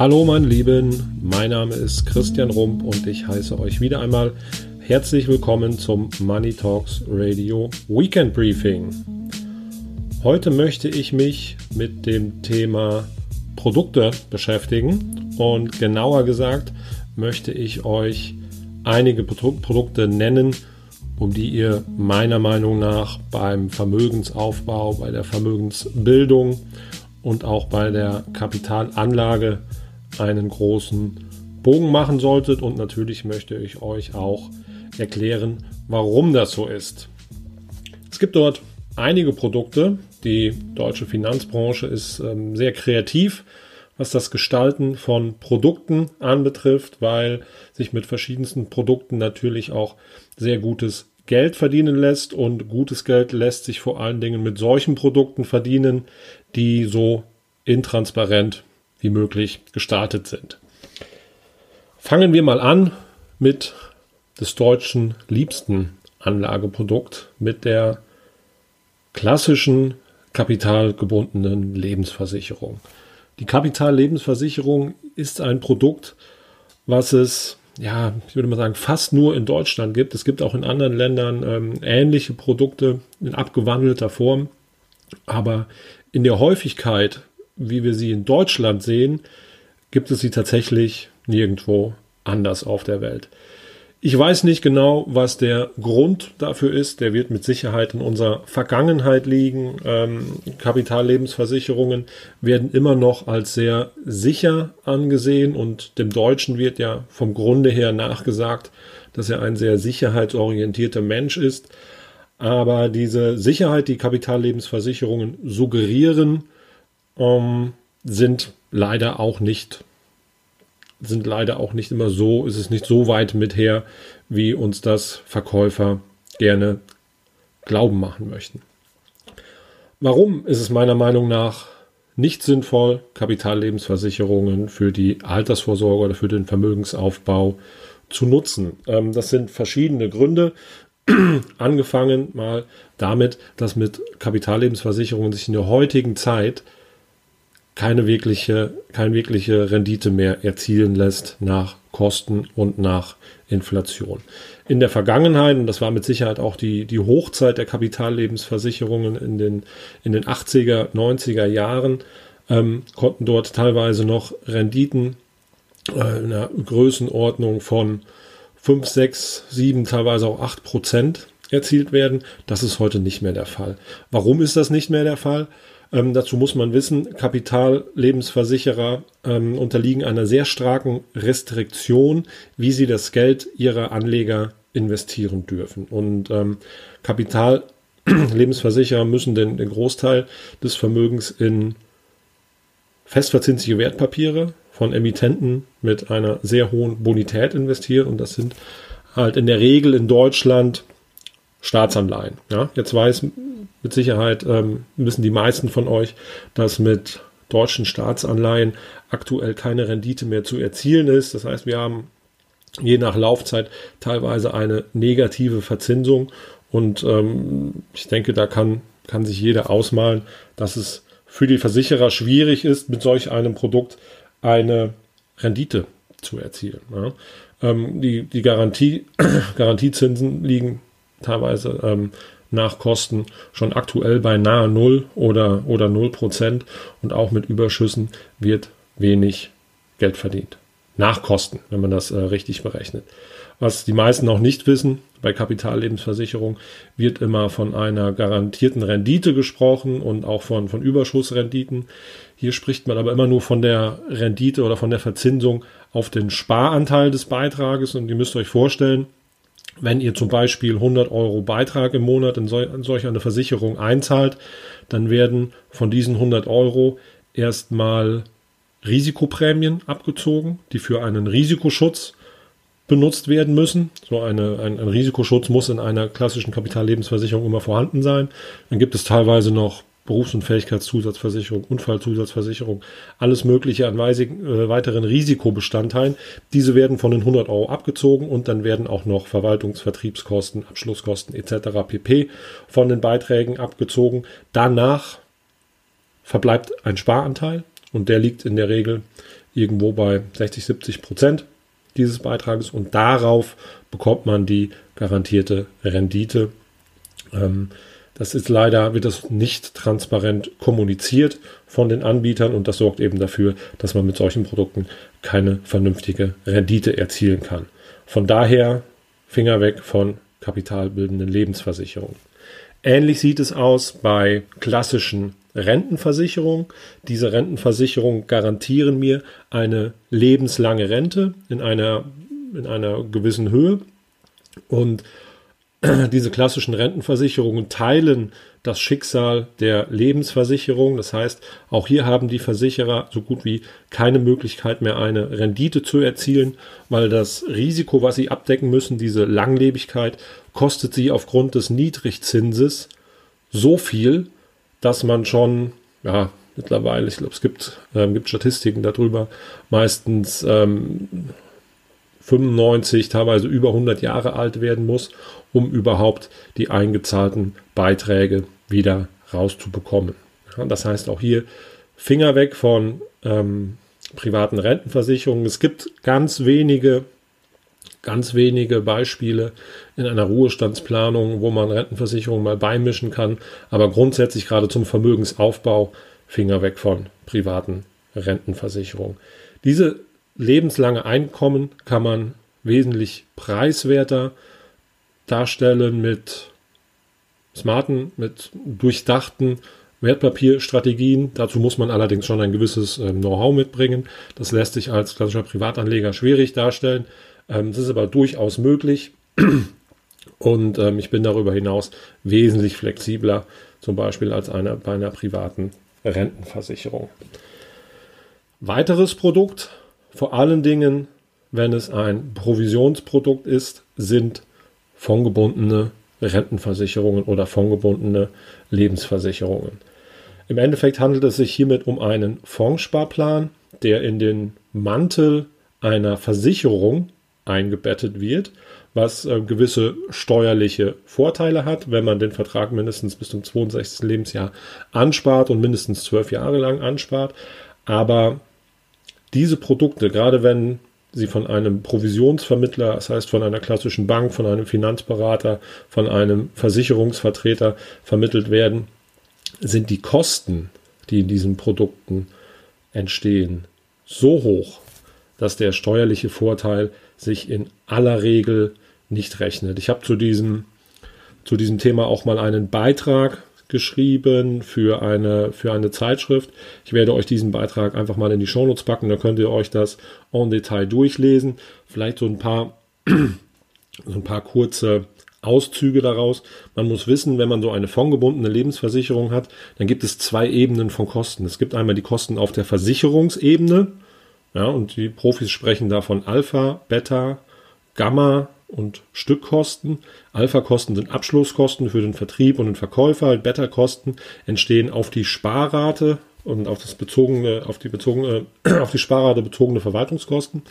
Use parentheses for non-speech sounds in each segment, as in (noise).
Hallo meine Lieben, mein Name ist Christian Rump und ich heiße euch wieder einmal herzlich willkommen zum Money Talks Radio Weekend Briefing. Heute möchte ich mich mit dem Thema Produkte beschäftigen und genauer gesagt möchte ich euch einige Produkte nennen, um die ihr meiner Meinung nach beim Vermögensaufbau, bei der Vermögensbildung und auch bei der Kapitalanlage einen großen Bogen machen solltet. Und natürlich möchte ich euch auch erklären, warum das so ist. Es gibt dort einige Produkte. Die deutsche Finanzbranche ist ähm, sehr kreativ was das Gestalten von Produkten anbetrifft, weil sich mit verschiedensten Produkten natürlich auch sehr gutes Geld verdienen lässt und gutes Geld lässt sich vor allen Dingen mit solchen Produkten verdienen, die so intransparent wie möglich gestartet sind. Fangen wir mal an mit des deutschen liebsten Anlageprodukt, mit der klassischen kapitalgebundenen Lebensversicherung. Die Kapitallebensversicherung ist ein Produkt, was es, ja, ich würde mal sagen, fast nur in Deutschland gibt. Es gibt auch in anderen Ländern ähm, ähnliche Produkte in abgewandelter Form. Aber in der Häufigkeit, wie wir sie in Deutschland sehen, gibt es sie tatsächlich nirgendwo anders auf der Welt. Ich weiß nicht genau, was der Grund dafür ist. Der wird mit Sicherheit in unserer Vergangenheit liegen. Ähm, Kapitallebensversicherungen werden immer noch als sehr sicher angesehen und dem Deutschen wird ja vom Grunde her nachgesagt, dass er ein sehr sicherheitsorientierter Mensch ist. Aber diese Sicherheit, die Kapitallebensversicherungen suggerieren, ähm, sind leider auch nicht sind leider auch nicht immer so, ist es nicht so weit mit her, wie uns das Verkäufer gerne glauben machen möchten. Warum ist es meiner Meinung nach nicht sinnvoll, Kapitallebensversicherungen für die Altersvorsorge oder für den Vermögensaufbau zu nutzen? Ähm, das sind verschiedene Gründe. (clears throat) Angefangen mal damit, dass mit Kapitallebensversicherungen sich in der heutigen Zeit keine wirkliche, keine wirkliche Rendite mehr erzielen lässt nach Kosten und nach Inflation. In der Vergangenheit, und das war mit Sicherheit auch die, die Hochzeit der Kapitallebensversicherungen in den, in den 80er, 90er Jahren, ähm, konnten dort teilweise noch Renditen äh, in einer Größenordnung von 5, 6, 7, teilweise auch 8 Prozent erzielt werden. Das ist heute nicht mehr der Fall. Warum ist das nicht mehr der Fall? Ähm, dazu muss man wissen, Kapitallebensversicherer ähm, unterliegen einer sehr starken Restriktion, wie sie das Geld ihrer Anleger investieren dürfen. Und ähm, Kapitallebensversicherer müssen den, den Großteil des Vermögens in festverzinsliche Wertpapiere von Emittenten mit einer sehr hohen Bonität investieren. Und das sind halt in der Regel in Deutschland Staatsanleihen. Ja, jetzt weiß mit Sicherheit ähm, wissen die meisten von euch, dass mit deutschen Staatsanleihen aktuell keine Rendite mehr zu erzielen ist. Das heißt, wir haben je nach Laufzeit teilweise eine negative Verzinsung und ähm, ich denke, da kann, kann sich jeder ausmalen, dass es für die Versicherer schwierig ist, mit solch einem Produkt eine Rendite zu erzielen. Ja. Ähm, die die Garantie, (clears throat) Garantiezinsen liegen teilweise ähm, nach Kosten schon aktuell bei nahe Null oder, oder Null Prozent und auch mit Überschüssen wird wenig Geld verdient. Nach Kosten, wenn man das äh, richtig berechnet. Was die meisten noch nicht wissen, bei Kapitallebensversicherung wird immer von einer garantierten Rendite gesprochen und auch von, von Überschussrenditen. Hier spricht man aber immer nur von der Rendite oder von der Verzinsung auf den Sparanteil des Beitrages und ihr müsst euch vorstellen, wenn ihr zum Beispiel 100 Euro Beitrag im Monat in, sol in solch eine Versicherung einzahlt, dann werden von diesen 100 Euro erstmal Risikoprämien abgezogen, die für einen Risikoschutz benutzt werden müssen. So eine, ein, ein Risikoschutz muss in einer klassischen Kapitallebensversicherung immer vorhanden sein. Dann gibt es teilweise noch Berufsunfähigkeitszusatzversicherung, Unfallzusatzversicherung, alles Mögliche an äh, weiteren Risikobestandteilen. Diese werden von den 100 Euro abgezogen und dann werden auch noch Verwaltungsvertriebskosten, Abschlusskosten etc. pp. von den Beiträgen abgezogen. Danach verbleibt ein Sparanteil und der liegt in der Regel irgendwo bei 60, 70 Prozent dieses Beitrages und darauf bekommt man die garantierte Rendite. Ähm, das ist leider, wird das nicht transparent kommuniziert von den Anbietern und das sorgt eben dafür, dass man mit solchen Produkten keine vernünftige Rendite erzielen kann. Von daher Finger weg von kapitalbildenden Lebensversicherungen. Ähnlich sieht es aus bei klassischen Rentenversicherungen. Diese Rentenversicherungen garantieren mir eine lebenslange Rente in einer, in einer gewissen Höhe. Und (clears throat) diese klassischen Rentenversicherungen teilen das Schicksal der Lebensversicherung. Das heißt, auch hier haben die Versicherer so gut wie keine Möglichkeit mehr, eine Rendite zu erzielen, weil das Risiko, was sie abdecken müssen, diese Langlebigkeit, kostet sie aufgrund des Niedrigzinses so viel, dass man schon, ja, mittlerweile, ich glaube, es gibt, ähm, gibt Statistiken darüber, meistens ähm, 95, teilweise über 100 Jahre alt werden muss, um überhaupt die eingezahlten Beiträge wieder rauszubekommen. Ja, das heißt auch hier Finger weg von ähm, privaten Rentenversicherungen. Es gibt ganz wenige, ganz wenige Beispiele in einer Ruhestandsplanung, wo man Rentenversicherungen mal beimischen kann. Aber grundsätzlich gerade zum Vermögensaufbau Finger weg von privaten Rentenversicherungen. Diese lebenslange Einkommen kann man wesentlich preiswerter darstellen mit smarten, mit durchdachten Wertpapierstrategien. Dazu muss man allerdings schon ein gewisses ähm, Know-how mitbringen. Das lässt sich als klassischer Privatanleger schwierig darstellen. Ähm, ist aber durchaus möglich. (clears throat) Und ähm, ich bin darüber hinaus wesentlich flexibler, zum Beispiel als eine, bei einer privaten Rentenversicherung. Weiteres Produkt, vor allen Dingen, wenn es ein Provisionsprodukt ist, sind fondgebundene Rentenversicherungen oder fondgebundene Lebensversicherungen. Im Endeffekt handelt es sich hiermit um einen Fondssparplan, der in den Mantel einer Versicherung eingebettet wird, was äh, gewisse steuerliche Vorteile hat, wenn man den Vertrag mindestens bis zum 62. Lebensjahr anspart und mindestens zwölf Jahre lang anspart. Aber diese Produkte, gerade wenn sie von einem Provisionsvermittler, das heißt von einer klassischen Bank, von einem Finanzberater, von einem Versicherungsvertreter vermittelt werden, sind die Kosten, die in diesen Produkten entstehen, so hoch, dass der steuerliche Vorteil sich in aller Regel nicht rechnet. Ich habe zu diesem, zu diesem Thema auch mal einen Beitrag geschrieben für eine, für eine Zeitschrift. Ich werde euch diesen Beitrag einfach mal in die Shownotes packen, da könnt ihr euch das en Detail durchlesen. Vielleicht so ein paar, (clears throat) so ein paar kurze Auszüge daraus. Man muss wissen, wenn man so eine fondgebundene Lebensversicherung hat, dann gibt es zwei Ebenen von Kosten. Es gibt einmal die Kosten auf der Versicherungsebene, ja, und die Profis sprechen da von Alpha, Beta, Gamma, und Stückkosten. Alpha-Kosten sind Abschlusskosten für den Vertrieb und den Verkäufer. Beta-Kosten entstehen auf die Sparrate und auf das bezogene, auf die bezogene, (clears throat) auf die Sparrate bezogene Verwaltungskosten.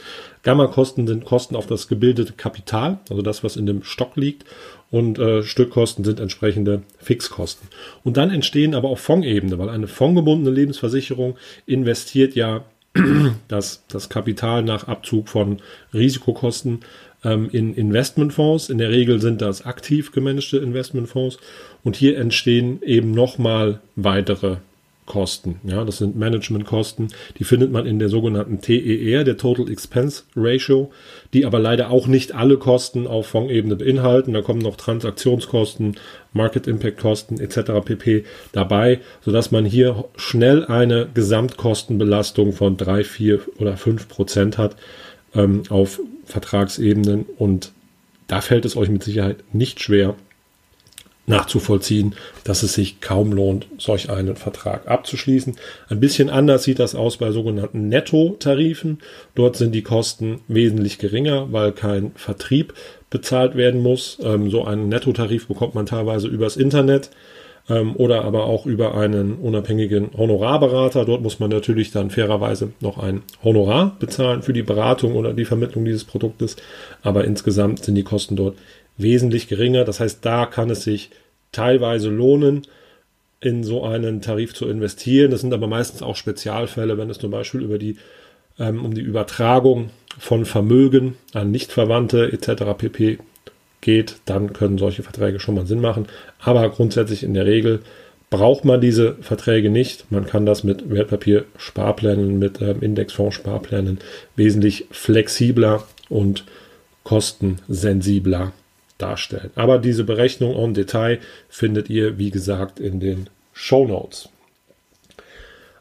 Gamma-Kosten sind Kosten auf das gebildete Kapital, also das, was in dem Stock liegt. Und äh, Stückkosten sind entsprechende Fixkosten. Und dann entstehen aber auch Fondsebene, weil eine fondgebundene Lebensversicherung investiert ja (clears throat) das, das Kapital nach Abzug von Risikokosten ähm, in Investmentfonds. In der Regel sind das aktiv gemanagte Investmentfonds. Und hier entstehen eben nochmal weitere Kosten. Ja, das sind Managementkosten. Die findet man in der sogenannten TER, der Total Expense Ratio, die aber leider auch nicht alle Kosten auf Fondsebene beinhalten. Da kommen noch Transaktionskosten, Market Impact Kosten etc. pp. dabei, sodass man hier schnell eine Gesamtkostenbelastung von drei, vier oder fünf Prozent hat ähm, auf Vertragsebenen und da fällt es euch mit Sicherheit nicht schwer nachzuvollziehen, dass es sich kaum lohnt, solch einen Vertrag abzuschließen. Ein bisschen anders sieht das aus bei sogenannten Netto-Tarifen. Dort sind die Kosten wesentlich geringer, weil kein Vertrieb bezahlt werden muss. Ähm, so einen Nettotarif bekommt man teilweise übers Internet ähm, oder aber auch über einen unabhängigen Honorarberater. Dort muss man natürlich dann fairerweise noch ein Honorar bezahlen für die Beratung oder die Vermittlung dieses Produktes. Aber insgesamt sind die Kosten dort wesentlich geringer. Das heißt, da kann es sich teilweise lohnen, in so einen Tarif zu investieren. Das sind aber meistens auch Spezialfälle, wenn es zum Beispiel über die ähm, um die Übertragung von Vermögen an Nichtverwandte etc. pp. Geht, dann können solche Verträge schon mal Sinn machen. Aber grundsätzlich in der Regel braucht man diese Verträge nicht. Man kann das mit Wertpapiersparplänen, mit ähm, Indexfondssparplänen wesentlich flexibler und kostensensibler darstellen. Aber diese Berechnung en Detail findet ihr, wie gesagt, in den Show Notes.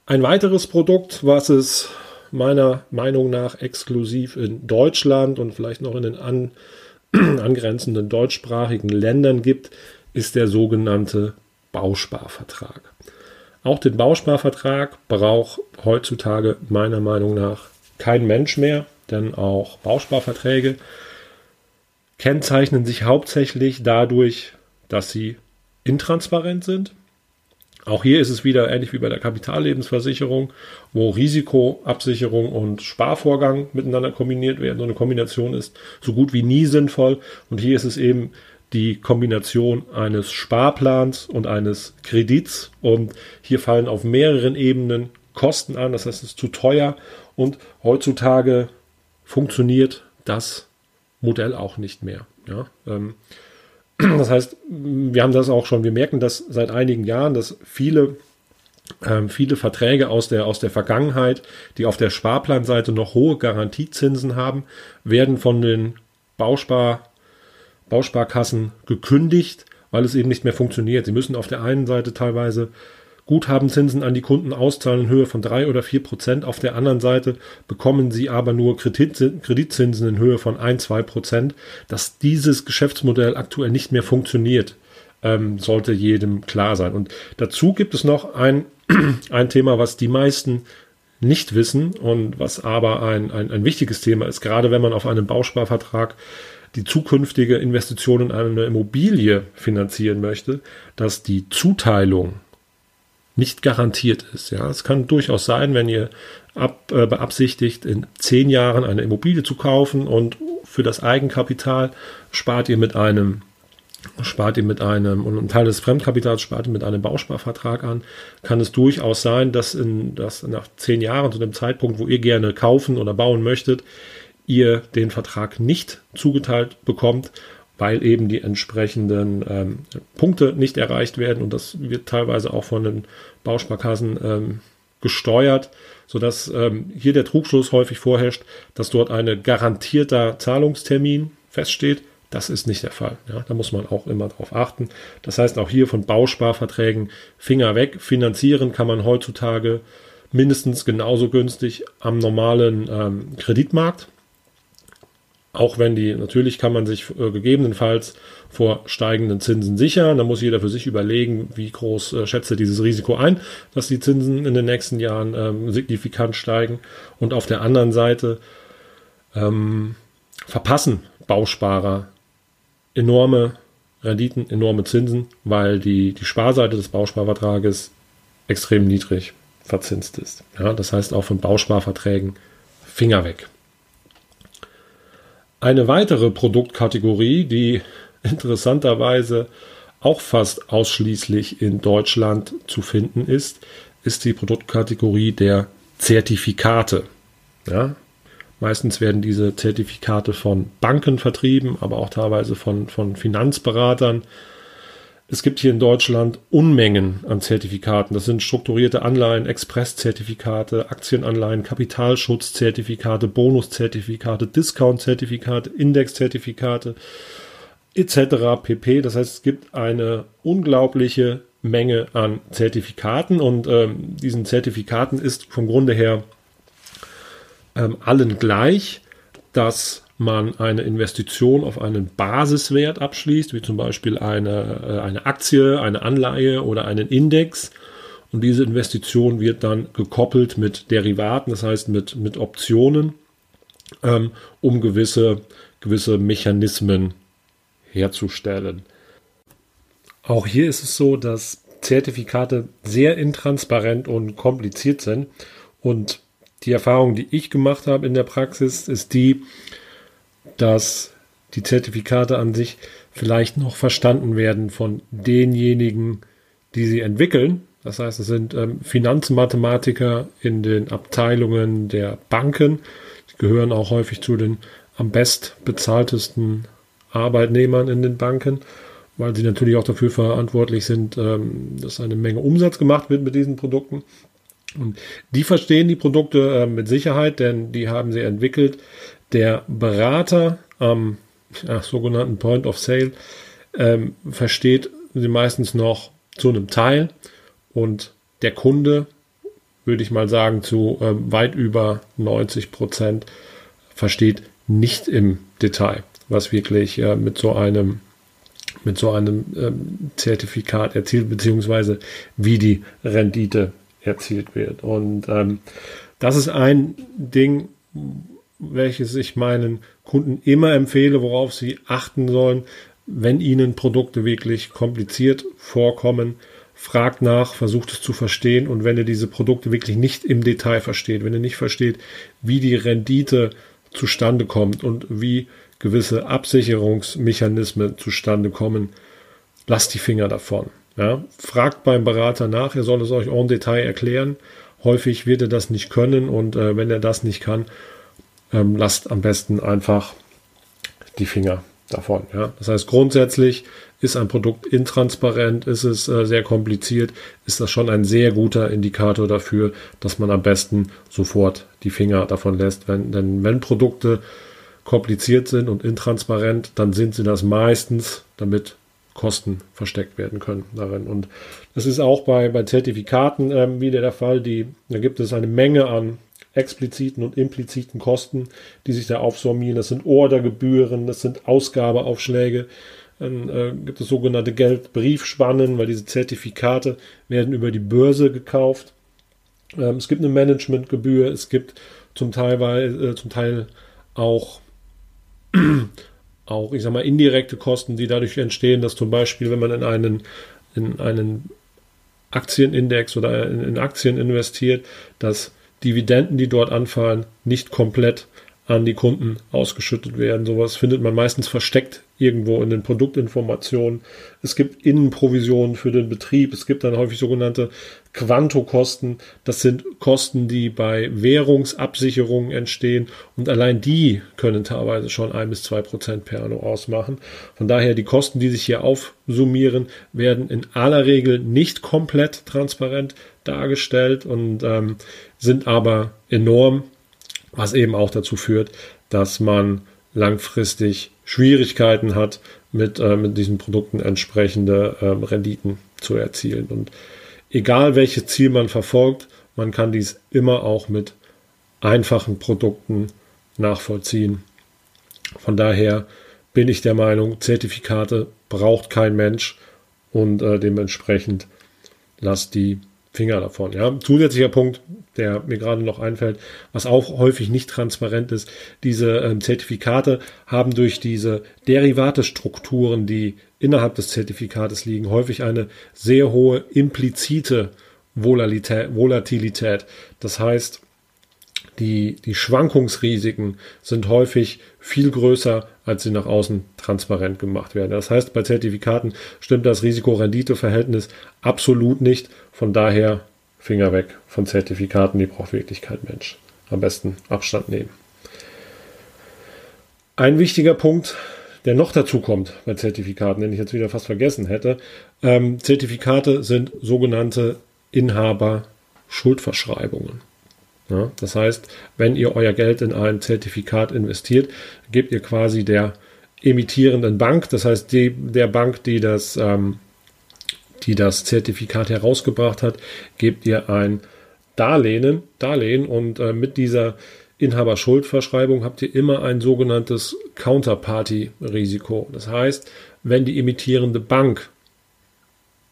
Ein weiteres Produkt, was es meiner Meinung nach exklusiv in Deutschland und vielleicht noch in den an, (clears throat) angrenzenden deutschsprachigen Ländern gibt, ist der sogenannte Bausparvertrag. Auch den Bausparvertrag braucht heutzutage meiner Meinung nach kein Mensch mehr, denn auch Bausparverträge kennzeichnen sich hauptsächlich dadurch, dass sie intransparent sind. Auch hier ist es wieder ähnlich wie bei der Kapitallebensversicherung, wo Risikoabsicherung und Sparvorgang miteinander kombiniert werden. So eine Kombination ist so gut wie nie sinnvoll. Und hier ist es eben die Kombination eines Sparplans und eines Kredits. Und hier fallen auf mehreren Ebenen Kosten an. Das heißt, es ist zu teuer. Und heutzutage funktioniert das Modell auch nicht mehr. Ja, ähm, das heißt, wir haben das auch schon, wir merken das seit einigen Jahren, dass viele, ähm, viele Verträge aus der, aus der Vergangenheit, die auf der Sparplanseite noch hohe Garantiezinsen haben, werden von den Bauspar, Bausparkassen gekündigt, weil es eben nicht mehr funktioniert. Sie müssen auf der einen Seite teilweise Guthabenzinsen an die Kunden auszahlen in Höhe von drei oder vier Prozent. Auf der anderen Seite bekommen sie aber nur Kreditzinsen in Höhe von ein, zwei Prozent. Dass dieses Geschäftsmodell aktuell nicht mehr funktioniert, ähm, sollte jedem klar sein. Und dazu gibt es noch ein, (clears throat) ein Thema, was die meisten nicht wissen und was aber ein, ein, ein wichtiges Thema ist, gerade wenn man auf einem Bausparvertrag die zukünftige Investition in eine Immobilie finanzieren möchte, dass die Zuteilung nicht garantiert ist. Ja, es kann durchaus sein, wenn ihr ab, äh, beabsichtigt, in zehn Jahren eine Immobilie zu kaufen und für das Eigenkapital spart ihr mit einem spart ihr mit einem und einen Teil des Fremdkapitals spart ihr mit einem Bausparvertrag an, kann es durchaus sein, dass, in, dass nach zehn Jahren zu dem Zeitpunkt, wo ihr gerne kaufen oder bauen möchtet, ihr den Vertrag nicht zugeteilt bekommt weil eben die entsprechenden ähm, Punkte nicht erreicht werden und das wird teilweise auch von den Bausparkassen ähm, gesteuert, sodass ähm, hier der Trugschluss häufig vorherrscht, dass dort ein garantierter Zahlungstermin feststeht. Das ist nicht der Fall. Ja, da muss man auch immer darauf achten. Das heißt auch hier von Bausparverträgen Finger weg. Finanzieren kann man heutzutage mindestens genauso günstig am normalen ähm, Kreditmarkt. Auch wenn die, natürlich kann man sich äh, gegebenenfalls vor steigenden Zinsen sichern. Da muss jeder für sich überlegen, wie groß äh, schätze dieses Risiko ein, dass die Zinsen in den nächsten Jahren ähm, signifikant steigen. Und auf der anderen Seite ähm, verpassen Bausparer enorme Renditen, enorme Zinsen, weil die, die Sparseite des Bausparvertrages extrem niedrig verzinst ist. Ja, das heißt auch von Bausparverträgen Finger weg. Eine weitere Produktkategorie, die interessanterweise auch fast ausschließlich in Deutschland zu finden ist, ist die Produktkategorie der Zertifikate. Ja, meistens werden diese Zertifikate von Banken vertrieben, aber auch teilweise von, von Finanzberatern es gibt hier in Deutschland Unmengen an Zertifikaten. Das sind strukturierte Anleihen, Expresszertifikate, Aktienanleihen, Kapitalschutzzertifikate, Bonuszertifikate, Discountzertifikate, Indexzertifikate etc. pp. Das heißt, es gibt eine unglaubliche Menge an Zertifikaten und ähm, diesen Zertifikaten ist vom Grunde her ähm, allen gleich, dass man eine Investition auf einen Basiswert abschließt, wie zum Beispiel eine, äh, eine Aktie, eine Anleihe oder einen Index. Und diese Investition wird dann gekoppelt mit Derivaten, das heißt mit, mit Optionen, ähm, um gewisse, gewisse Mechanismen herzustellen. Auch hier ist es so, dass Zertifikate sehr intransparent und kompliziert sind. Und die Erfahrung, die ich gemacht habe in der Praxis, ist die, dass die Zertifikate an sich vielleicht noch verstanden werden von denjenigen, die sie entwickeln. Das heißt, es sind ähm, Finanzmathematiker in den Abteilungen der Banken. Die gehören auch häufig zu den am best bezahltesten Arbeitnehmern in den Banken, weil sie natürlich auch dafür verantwortlich sind, ähm, dass eine Menge Umsatz gemacht wird mit diesen Produkten. Und die verstehen die Produkte äh, mit Sicherheit, denn die haben sie entwickelt. Der Berater am äh, sogenannten Point of Sale ähm, versteht sie meistens noch zu einem Teil und der Kunde, würde ich mal sagen, zu ähm, weit über 90 Prozent versteht nicht im Detail, was wirklich äh, mit so einem mit so einem ähm, Zertifikat erzielt, beziehungsweise wie die Rendite erzielt wird. Und ähm, das ist ein Ding, welches ich meinen Kunden immer empfehle, worauf sie achten sollen, wenn ihnen Produkte wirklich kompliziert vorkommen. Fragt nach, versucht es zu verstehen und wenn ihr diese Produkte wirklich nicht im Detail versteht, wenn ihr nicht versteht, wie die Rendite zustande kommt und wie gewisse Absicherungsmechanismen zustande kommen, lasst die Finger davon. Ja, fragt beim Berater nach, er soll es euch en Detail erklären. Häufig wird er das nicht können und äh, wenn er das nicht kann, ähm, lasst am besten einfach die Finger davon. Ja. Das heißt, grundsätzlich ist ein Produkt intransparent, ist es äh, sehr kompliziert, ist das schon ein sehr guter Indikator dafür, dass man am besten sofort die Finger davon lässt. Wenn, denn wenn Produkte kompliziert sind und intransparent, dann sind sie das meistens, damit Kosten versteckt werden können darin. Und das ist auch bei, bei Zertifikaten ähm, wieder der Fall. Die, da gibt es eine Menge an expliziten und impliziten Kosten, die sich da aufsummieren. Das sind Ordergebühren, das sind Ausgabeaufschläge. Dann äh, gibt es sogenannte Geldbriefspannen, weil diese Zertifikate werden über die Börse gekauft. Ähm, es gibt eine Managementgebühr, es gibt zum Teil, äh, zum Teil auch auch, ich sag mal, indirekte Kosten, die dadurch entstehen, dass zum Beispiel, wenn man in einen, in einen Aktienindex oder in, in Aktien investiert, dass Dividenden, die dort anfallen, nicht komplett an die Kunden ausgeschüttet werden. Sowas findet man meistens versteckt irgendwo in den Produktinformationen. Es gibt Innenprovisionen für den Betrieb. Es gibt dann häufig sogenannte Quantokosten. Das sind Kosten, die bei Währungsabsicherungen entstehen und allein die können teilweise schon ein bis zwei Prozent per anno ausmachen. Von daher die Kosten, die sich hier aufsummieren, werden in aller Regel nicht komplett transparent dargestellt und ähm, sind aber enorm was eben auch dazu führt, dass man langfristig Schwierigkeiten hat, mit, äh, mit diesen Produkten entsprechende äh, Renditen zu erzielen. Und egal welches Ziel man verfolgt, man kann dies immer auch mit einfachen Produkten nachvollziehen. Von daher bin ich der Meinung, Zertifikate braucht kein Mensch und äh, dementsprechend lasst die Finger davon. Ja. Zusätzlicher Punkt, der mir gerade noch einfällt, was auch häufig nicht transparent ist, diese ähm, Zertifikate haben durch diese Derivatestrukturen, die innerhalb des Zertifikates liegen, häufig eine sehr hohe implizite Volatilität. Volatilität. Das heißt, die, die Schwankungsrisiken sind häufig viel größer, als sie nach außen transparent gemacht werden. Das heißt, bei Zertifikaten stimmt das Risiko-Rendite-Verhältnis absolut nicht. Von daher Finger weg von Zertifikaten, die braucht wirklich kein Mensch. Am besten Abstand nehmen. Ein wichtiger Punkt, der noch dazu kommt bei Zertifikaten, den ich jetzt wieder fast vergessen hätte. Ähm, Zertifikate sind sogenannte Inhaber-Schuldverschreibungen. Ja, das heißt, wenn ihr euer Geld in ein Zertifikat investiert, gebt ihr quasi der emittierenden Bank, das heißt die, der Bank, die das, ähm, die das Zertifikat herausgebracht hat, gebt ihr ein Darlehen, Darlehen und äh, mit dieser Inhaberschuldverschreibung habt ihr immer ein sogenanntes Counterparty-Risiko. Das heißt, wenn die emittierende Bank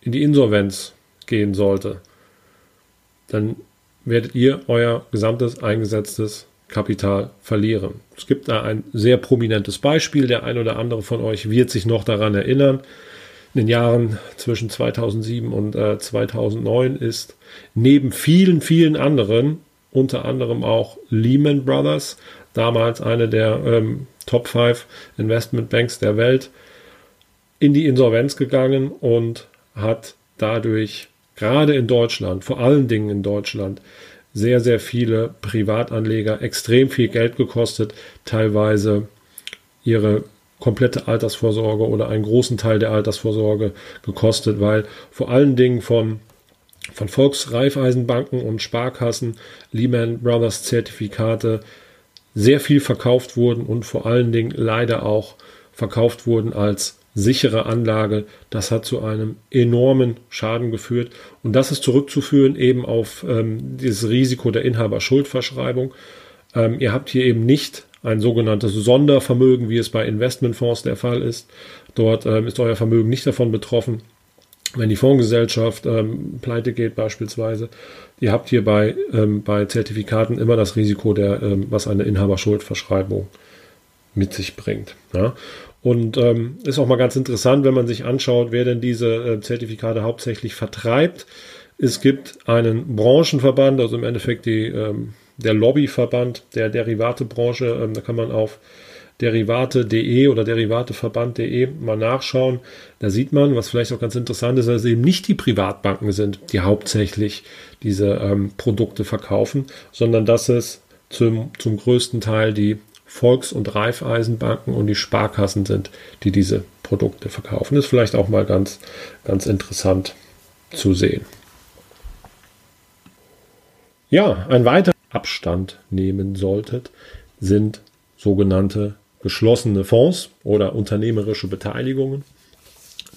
in die Insolvenz gehen sollte, dann werdet ihr euer gesamtes eingesetztes Kapital verlieren. Es gibt da ein sehr prominentes Beispiel. Der ein oder andere von euch wird sich noch daran erinnern. In den Jahren zwischen 2007 und äh, 2009 ist neben vielen, vielen anderen, unter anderem auch Lehman Brothers, damals eine der ähm, Top 5 Investment Banks der Welt, in die Insolvenz gegangen und hat dadurch gerade in Deutschland, vor allen Dingen in Deutschland, sehr, sehr viele Privatanleger extrem viel Geld gekostet, teilweise ihre komplette Altersvorsorge oder einen großen Teil der Altersvorsorge gekostet, weil vor allen Dingen von, von Volksreifeisenbanken und Sparkassen Lehman Brothers Zertifikate sehr viel verkauft wurden und vor allen Dingen leider auch verkauft wurden als sichere Anlage. Das hat zu einem enormen Schaden geführt. Und das ist zurückzuführen eben auf ähm, dieses Risiko der Inhaberschuldverschreibung. Ähm, ihr habt hier eben nicht ein sogenanntes Sondervermögen, wie es bei Investmentfonds der Fall ist. Dort ähm, ist euer Vermögen nicht davon betroffen, wenn die Fondsgesellschaft ähm, pleite geht beispielsweise. Ihr habt hier bei, ähm, bei Zertifikaten immer das Risiko, der, ähm, was eine Inhaberschuldverschreibung mit sich bringt. Ja? Und ähm, ist auch mal ganz interessant, wenn man sich anschaut, wer denn diese äh, Zertifikate hauptsächlich vertreibt. Es gibt einen Branchenverband, also im Endeffekt die ähm, der Lobbyverband der Derivatebranche. Ähm, da kann man auf derivate.de oder derivateverband.de mal nachschauen. Da sieht man, was vielleicht auch ganz interessant ist, dass es eben nicht die Privatbanken sind, die hauptsächlich diese ähm, Produkte verkaufen, sondern dass es zum, zum größten Teil die Volks- und Raiffeisenbanken und die Sparkassen sind, die diese Produkte verkaufen. Das ist vielleicht auch mal ganz, ganz interessant zu sehen. Ja, ein weiterer Abstand nehmen solltet, sind sogenannte geschlossene Fonds oder unternehmerische Beteiligungen.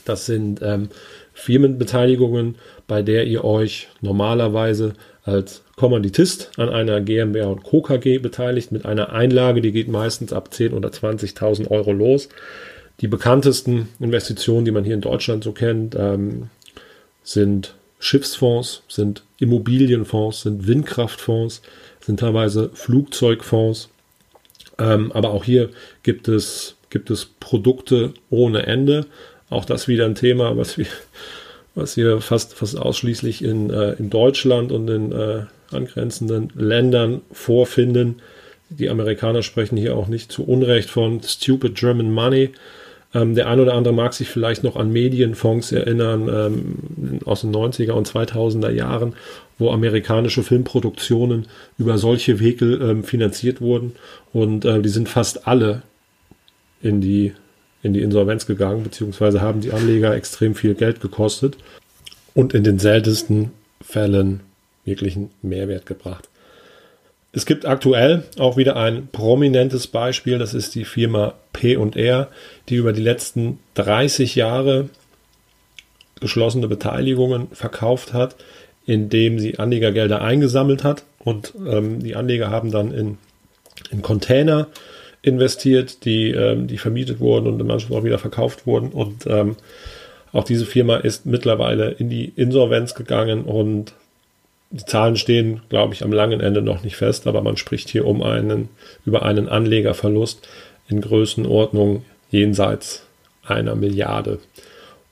Das sind ähm, Firmenbeteiligungen, bei der ihr euch normalerweise als Kommanditist an einer GmbH und Co. KG beteiligt mit einer Einlage, die geht meistens ab 10.000 oder 20.000 Euro los. Die bekanntesten Investitionen, die man hier in Deutschland so kennt, ähm, sind Schiffsfonds, sind Immobilienfonds, sind Windkraftfonds, sind teilweise Flugzeugfonds. Ähm, aber auch hier gibt es, gibt es Produkte ohne Ende. Auch das wieder ein Thema, was wir, was wir fast, fast ausschließlich in, äh, in Deutschland und in äh, angrenzenden Ländern vorfinden. Die Amerikaner sprechen hier auch nicht zu Unrecht von Stupid German Money. Ähm, der ein oder andere mag sich vielleicht noch an Medienfonds erinnern ähm, aus den 90er und 2000er Jahren, wo amerikanische Filmproduktionen über solche Vehikel ähm, finanziert wurden. Und äh, die sind fast alle in die, in die Insolvenz gegangen, beziehungsweise haben die Anleger extrem viel Geld gekostet und in den seltensten Fällen wirklichen Mehrwert gebracht. Es gibt aktuell auch wieder ein prominentes Beispiel, das ist die Firma P&R, die über die letzten 30 Jahre geschlossene Beteiligungen verkauft hat, indem sie Anlegergelder eingesammelt hat und ähm, die Anleger haben dann in, in Container investiert, die, ähm, die vermietet wurden und manchmal auch wieder verkauft wurden und ähm, auch diese Firma ist mittlerweile in die Insolvenz gegangen und die Zahlen stehen, glaube ich, am langen Ende noch nicht fest, aber man spricht hier um einen, über einen Anlegerverlust in Größenordnung jenseits einer Milliarde.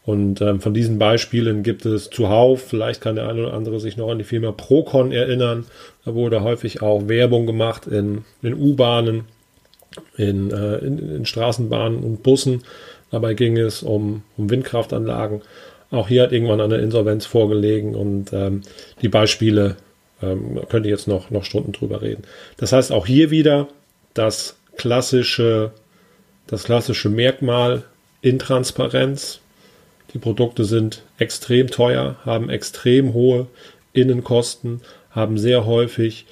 Und ähm, von diesen Beispielen gibt es zuhauf. Vielleicht kann der eine oder andere sich noch an die Firma Procon erinnern. Da wurde häufig auch Werbung gemacht in, in U-Bahnen, in, äh, in, in, Straßenbahnen und Bussen. Dabei ging es um, um Windkraftanlagen. Auch hier hat irgendwann eine Insolvenz vorgelegen und ähm, die Beispiele ähm, könnte jetzt noch, noch Stunden drüber reden. Das heißt auch hier wieder das klassische, das klassische Merkmal Intransparenz. Die Produkte sind extrem teuer, haben extrem hohe Innenkosten, haben sehr häufig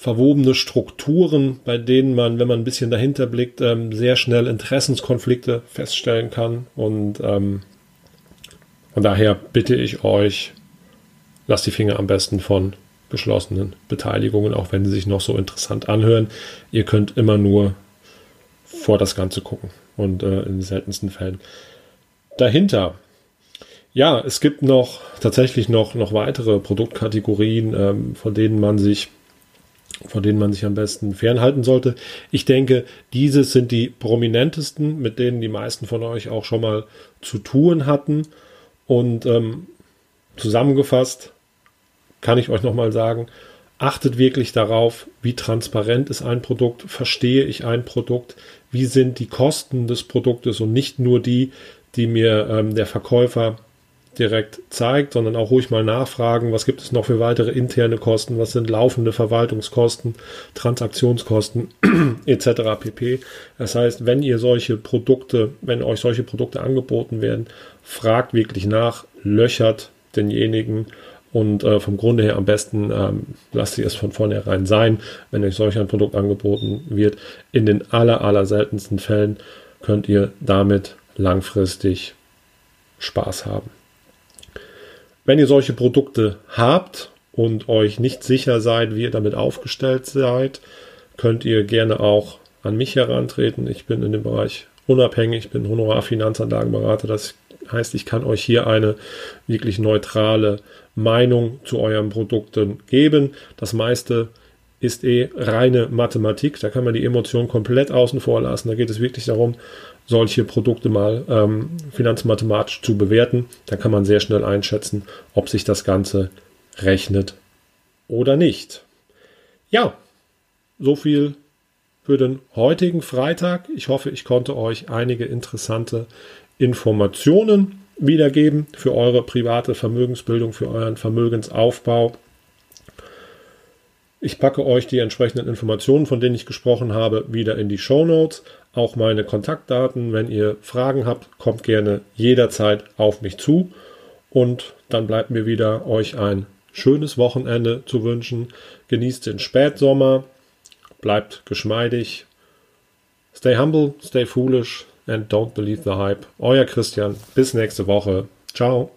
verwobene Strukturen, bei denen man, wenn man ein bisschen dahinter blickt, ähm, sehr schnell Interessenskonflikte feststellen kann. Und ähm, von daher bitte ich euch, lasst die Finger am besten von geschlossenen Beteiligungen, auch wenn sie sich noch so interessant anhören. Ihr könnt immer nur vor das Ganze gucken und äh, in den seltensten Fällen dahinter. Ja, es gibt noch tatsächlich noch, noch weitere Produktkategorien, ähm, von denen man sich von denen man sich am besten fernhalten sollte. Ich denke, diese sind die prominentesten, mit denen die meisten von euch auch schon mal zu tun hatten. Und ähm, zusammengefasst kann ich euch nochmal sagen, achtet wirklich darauf, wie transparent ist ein Produkt, verstehe ich ein Produkt, wie sind die Kosten des Produktes und nicht nur die, die mir ähm, der Verkäufer direkt zeigt, sondern auch ruhig mal nachfragen, was gibt es noch für weitere interne Kosten, was sind laufende Verwaltungskosten, Transaktionskosten (clears throat) etc. pp. Das heißt, wenn ihr solche Produkte, wenn euch solche Produkte angeboten werden, fragt wirklich nach, löchert denjenigen und äh, vom Grunde her am besten ähm, lasst ihr es von vornherein sein, wenn euch solch ein Produkt angeboten wird. In den aller, aller seltensten Fällen könnt ihr damit langfristig Spaß haben. Wenn ihr solche Produkte habt und euch nicht sicher seid, wie ihr damit aufgestellt seid, könnt ihr gerne auch an mich herantreten. Ich bin in dem Bereich unabhängig, bin Honorarfinanzanlagenberater. Das heißt, ich kann euch hier eine wirklich neutrale Meinung zu euren Produkten geben. Das meiste ist eh reine Mathematik. Da kann man die Emotionen komplett außen vor lassen. Da geht es wirklich darum, solche Produkte mal ähm, finanzmathematisch zu bewerten. Da kann man sehr schnell einschätzen, ob sich das Ganze rechnet oder nicht. Ja, so viel für den heutigen Freitag. Ich hoffe, ich konnte euch einige interessante Informationen wiedergeben für eure private Vermögensbildung, für euren Vermögensaufbau. Ich packe euch die entsprechenden Informationen, von denen ich gesprochen habe, wieder in die Show Notes. Auch meine Kontaktdaten. Wenn ihr Fragen habt, kommt gerne jederzeit auf mich zu. Und dann bleibt mir wieder, euch ein schönes Wochenende zu wünschen. Genießt den Spätsommer. Bleibt geschmeidig. Stay humble, stay foolish and don't believe the hype. Euer Christian. Bis nächste Woche. Ciao.